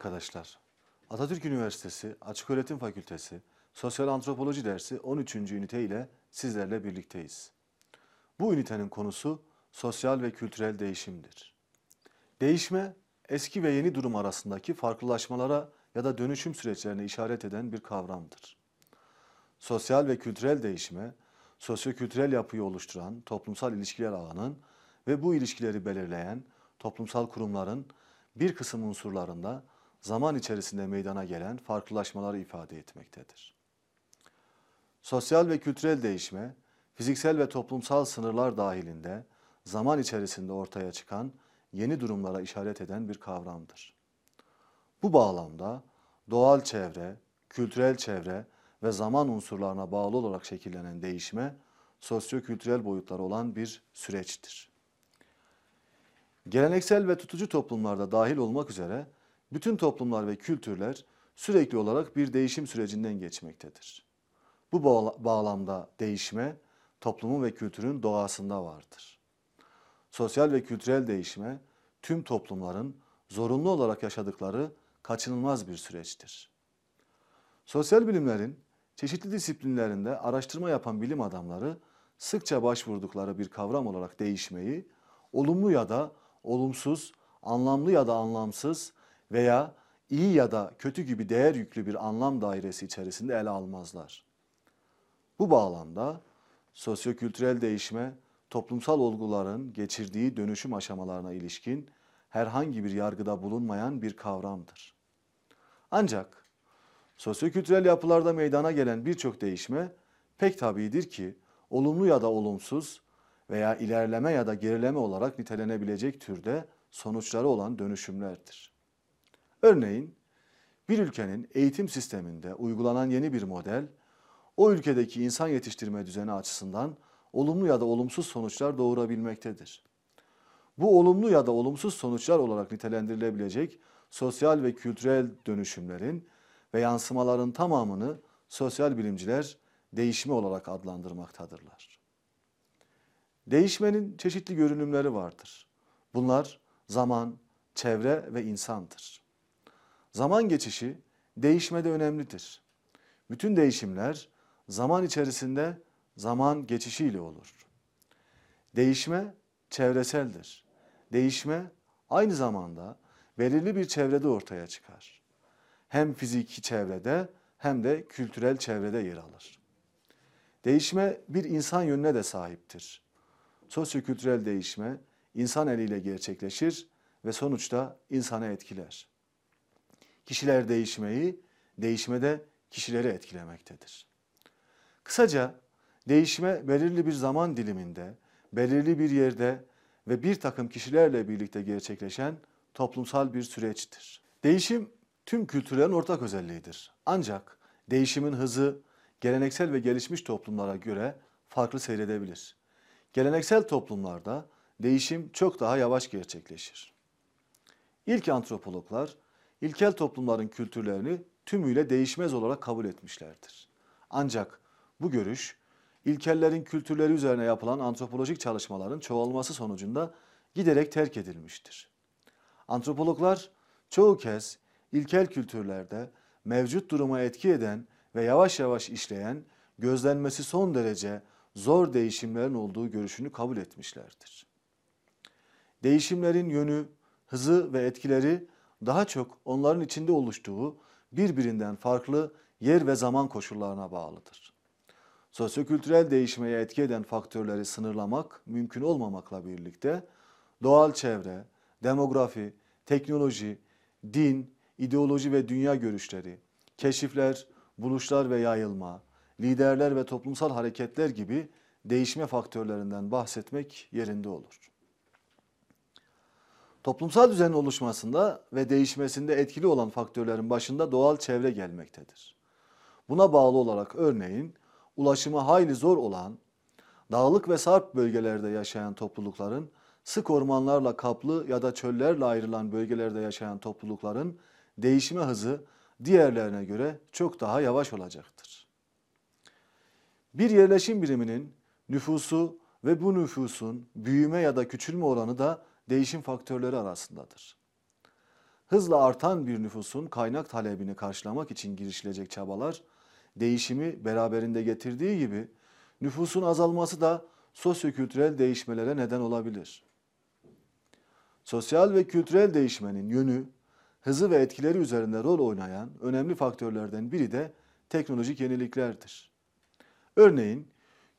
arkadaşlar. Atatürk Üniversitesi Açıköğretim Fakültesi Sosyal Antropoloji dersi 13. ünite ile sizlerle birlikteyiz. Bu ünitenin konusu sosyal ve kültürel değişimdir. Değişme, eski ve yeni durum arasındaki farklılaşmalara ya da dönüşüm süreçlerine işaret eden bir kavramdır. Sosyal ve kültürel değişime, sosyokültürel yapıyı oluşturan toplumsal ilişkiler ağının ve bu ilişkileri belirleyen toplumsal kurumların bir kısım unsurlarında zaman içerisinde meydana gelen farklılaşmaları ifade etmektedir. Sosyal ve kültürel değişme, fiziksel ve toplumsal sınırlar dahilinde zaman içerisinde ortaya çıkan yeni durumlara işaret eden bir kavramdır. Bu bağlamda doğal çevre, kültürel çevre ve zaman unsurlarına bağlı olarak şekillenen değişme, sosyo-kültürel boyutları olan bir süreçtir. Geleneksel ve tutucu toplumlarda dahil olmak üzere bütün toplumlar ve kültürler sürekli olarak bir değişim sürecinden geçmektedir. Bu bağlamda değişme toplumun ve kültürün doğasında vardır. Sosyal ve kültürel değişme tüm toplumların zorunlu olarak yaşadıkları kaçınılmaz bir süreçtir. Sosyal bilimlerin çeşitli disiplinlerinde araştırma yapan bilim adamları sıkça başvurdukları bir kavram olarak değişmeyi olumlu ya da olumsuz, anlamlı ya da anlamsız veya iyi ya da kötü gibi değer yüklü bir anlam dairesi içerisinde ele almazlar. Bu bağlamda sosyokültürel değişme toplumsal olguların geçirdiği dönüşüm aşamalarına ilişkin herhangi bir yargıda bulunmayan bir kavramdır. Ancak sosyokültürel yapılarda meydana gelen birçok değişme pek tabidir ki olumlu ya da olumsuz veya ilerleme ya da gerileme olarak nitelenebilecek türde sonuçları olan dönüşümlerdir. Örneğin bir ülkenin eğitim sisteminde uygulanan yeni bir model o ülkedeki insan yetiştirme düzeni açısından olumlu ya da olumsuz sonuçlar doğurabilmektedir. Bu olumlu ya da olumsuz sonuçlar olarak nitelendirilebilecek sosyal ve kültürel dönüşümlerin ve yansımaların tamamını sosyal bilimciler değişimi olarak adlandırmaktadırlar. Değişmenin çeşitli görünümleri vardır. Bunlar zaman, çevre ve insandır. Zaman geçişi değişmede önemlidir. Bütün değişimler zaman içerisinde zaman geçişiyle olur. Değişme çevreseldir. Değişme aynı zamanda belirli bir çevrede ortaya çıkar. Hem fiziki çevrede hem de kültürel çevrede yer alır. Değişme bir insan yönüne de sahiptir. Sosyokültürel değişme insan eliyle gerçekleşir ve sonuçta insanı etkiler. Kişiler değişmeyi, değişmede kişileri etkilemektedir. Kısaca değişme belirli bir zaman diliminde, belirli bir yerde ve bir takım kişilerle birlikte gerçekleşen toplumsal bir süreçtir. Değişim tüm kültürlerin ortak özelliğidir. Ancak değişimin hızı geleneksel ve gelişmiş toplumlara göre farklı seyredebilir. Geleneksel toplumlarda değişim çok daha yavaş gerçekleşir. İlk antropologlar ilkel toplumların kültürlerini tümüyle değişmez olarak kabul etmişlerdir. Ancak bu görüş ilkellerin kültürleri üzerine yapılan antropolojik çalışmaların çoğalması sonucunda giderek terk edilmiştir. Antropologlar çoğu kez ilkel kültürlerde mevcut duruma etki eden ve yavaş yavaş işleyen, gözlenmesi son derece zor değişimlerin olduğu görüşünü kabul etmişlerdir. Değişimlerin yönü, hızı ve etkileri daha çok onların içinde oluştuğu birbirinden farklı yer ve zaman koşullarına bağlıdır. Sosyokültürel değişmeye etki eden faktörleri sınırlamak mümkün olmamakla birlikte doğal çevre, demografi, teknoloji, din, ideoloji ve dünya görüşleri, keşifler, buluşlar ve yayılma, liderler ve toplumsal hareketler gibi değişme faktörlerinden bahsetmek yerinde olur. Toplumsal düzenin oluşmasında ve değişmesinde etkili olan faktörlerin başında doğal çevre gelmektedir. Buna bağlı olarak örneğin ulaşımı hayli zor olan dağlık ve sarp bölgelerde yaşayan toplulukların sık ormanlarla kaplı ya da çöllerle ayrılan bölgelerde yaşayan toplulukların değişme hızı diğerlerine göre çok daha yavaş olacaktır. Bir yerleşim biriminin nüfusu ve bu nüfusun büyüme ya da küçülme oranı da değişim faktörleri arasındadır. hızla artan bir nüfusun kaynak talebini karşılamak için girişilecek çabalar, değişimi beraberinde getirdiği gibi nüfusun azalması da sosyokültürel değişmelere neden olabilir. Sosyal ve kültürel değişmenin yönü, hızı ve etkileri üzerinde rol oynayan önemli faktörlerden biri de teknolojik yeniliklerdir. Örneğin,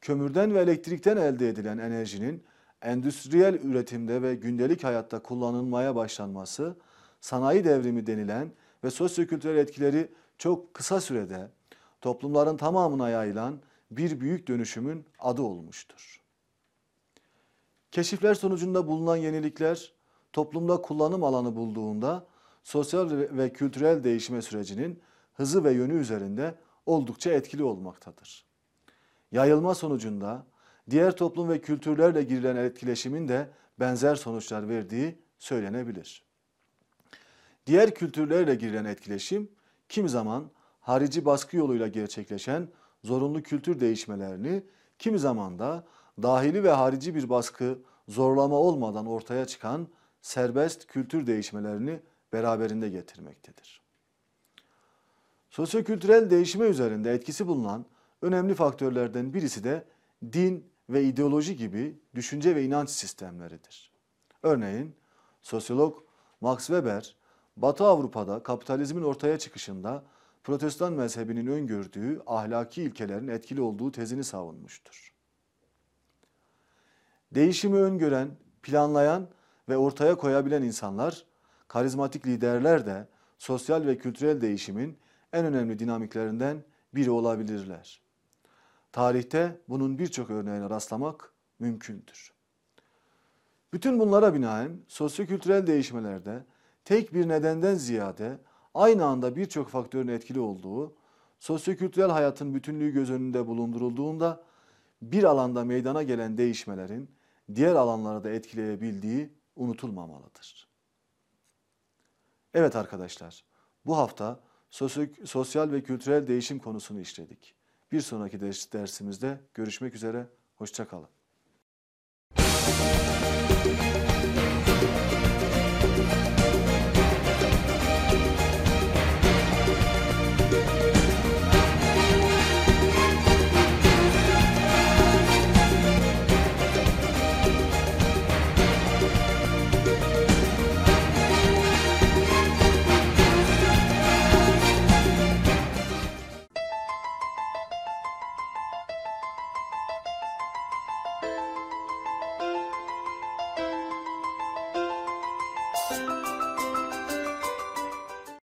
kömürden ve elektrikten elde edilen enerjinin endüstriyel üretimde ve gündelik hayatta kullanılmaya başlanması, sanayi devrimi denilen ve sosyokültürel etkileri çok kısa sürede toplumların tamamına yayılan bir büyük dönüşümün adı olmuştur. Keşifler sonucunda bulunan yenilikler toplumda kullanım alanı bulduğunda sosyal ve kültürel değişme sürecinin hızı ve yönü üzerinde oldukça etkili olmaktadır. Yayılma sonucunda diğer toplum ve kültürlerle girilen etkileşimin de benzer sonuçlar verdiği söylenebilir. Diğer kültürlerle girilen etkileşim kim zaman harici baskı yoluyla gerçekleşen zorunlu kültür değişmelerini, kimi zaman da dahili ve harici bir baskı, zorlama olmadan ortaya çıkan serbest kültür değişmelerini beraberinde getirmektedir. Sosyokültürel değişime üzerinde etkisi bulunan önemli faktörlerden birisi de din ve ideoloji gibi düşünce ve inanç sistemleridir. Örneğin sosyolog Max Weber, Batı Avrupa'da kapitalizmin ortaya çıkışında Protestan mezhebinin öngördüğü ahlaki ilkelerin etkili olduğu tezini savunmuştur. Değişimi öngören, planlayan ve ortaya koyabilen insanlar, karizmatik liderler de sosyal ve kültürel değişimin en önemli dinamiklerinden biri olabilirler. Tarihte bunun birçok örneğine rastlamak mümkündür. Bütün bunlara binaen sosyokültürel değişmelerde tek bir nedenden ziyade aynı anda birçok faktörün etkili olduğu, sosyokültürel hayatın bütünlüğü göz önünde bulundurulduğunda bir alanda meydana gelen değişmelerin diğer alanlara da etkileyebildiği unutulmamalıdır. Evet arkadaşlar, bu hafta sosyal ve kültürel değişim konusunu işledik. Bir sonraki dersimizde görüşmek üzere, hoşçakalın.